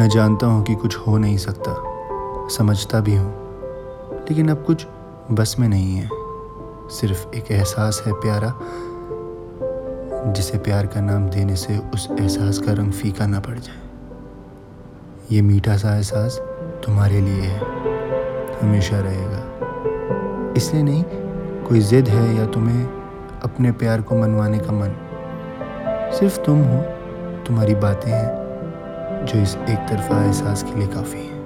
मैं जानता हूँ कि कुछ हो नहीं सकता। समझता भी हूँ, लेकिन अब कुछ बस में नहीं है। सिर्फ़ एक एहसास है प्यारा, जिसे प्यार का नाम देने से उस एहसास का रंग फीका ना पड़ जाए। ये मीठा सा एहसास तुम्हारे लिए है, हमेशा रहेगा। इसलिए नहीं, कोई ज़िद है या तुम्हें अपने प्यार को मनवाने का मन। सिर्फ़ तुम हो, तुम्हारी बातें हैं। जो इस एक तरफा एहसास के लिए काफ़ी है।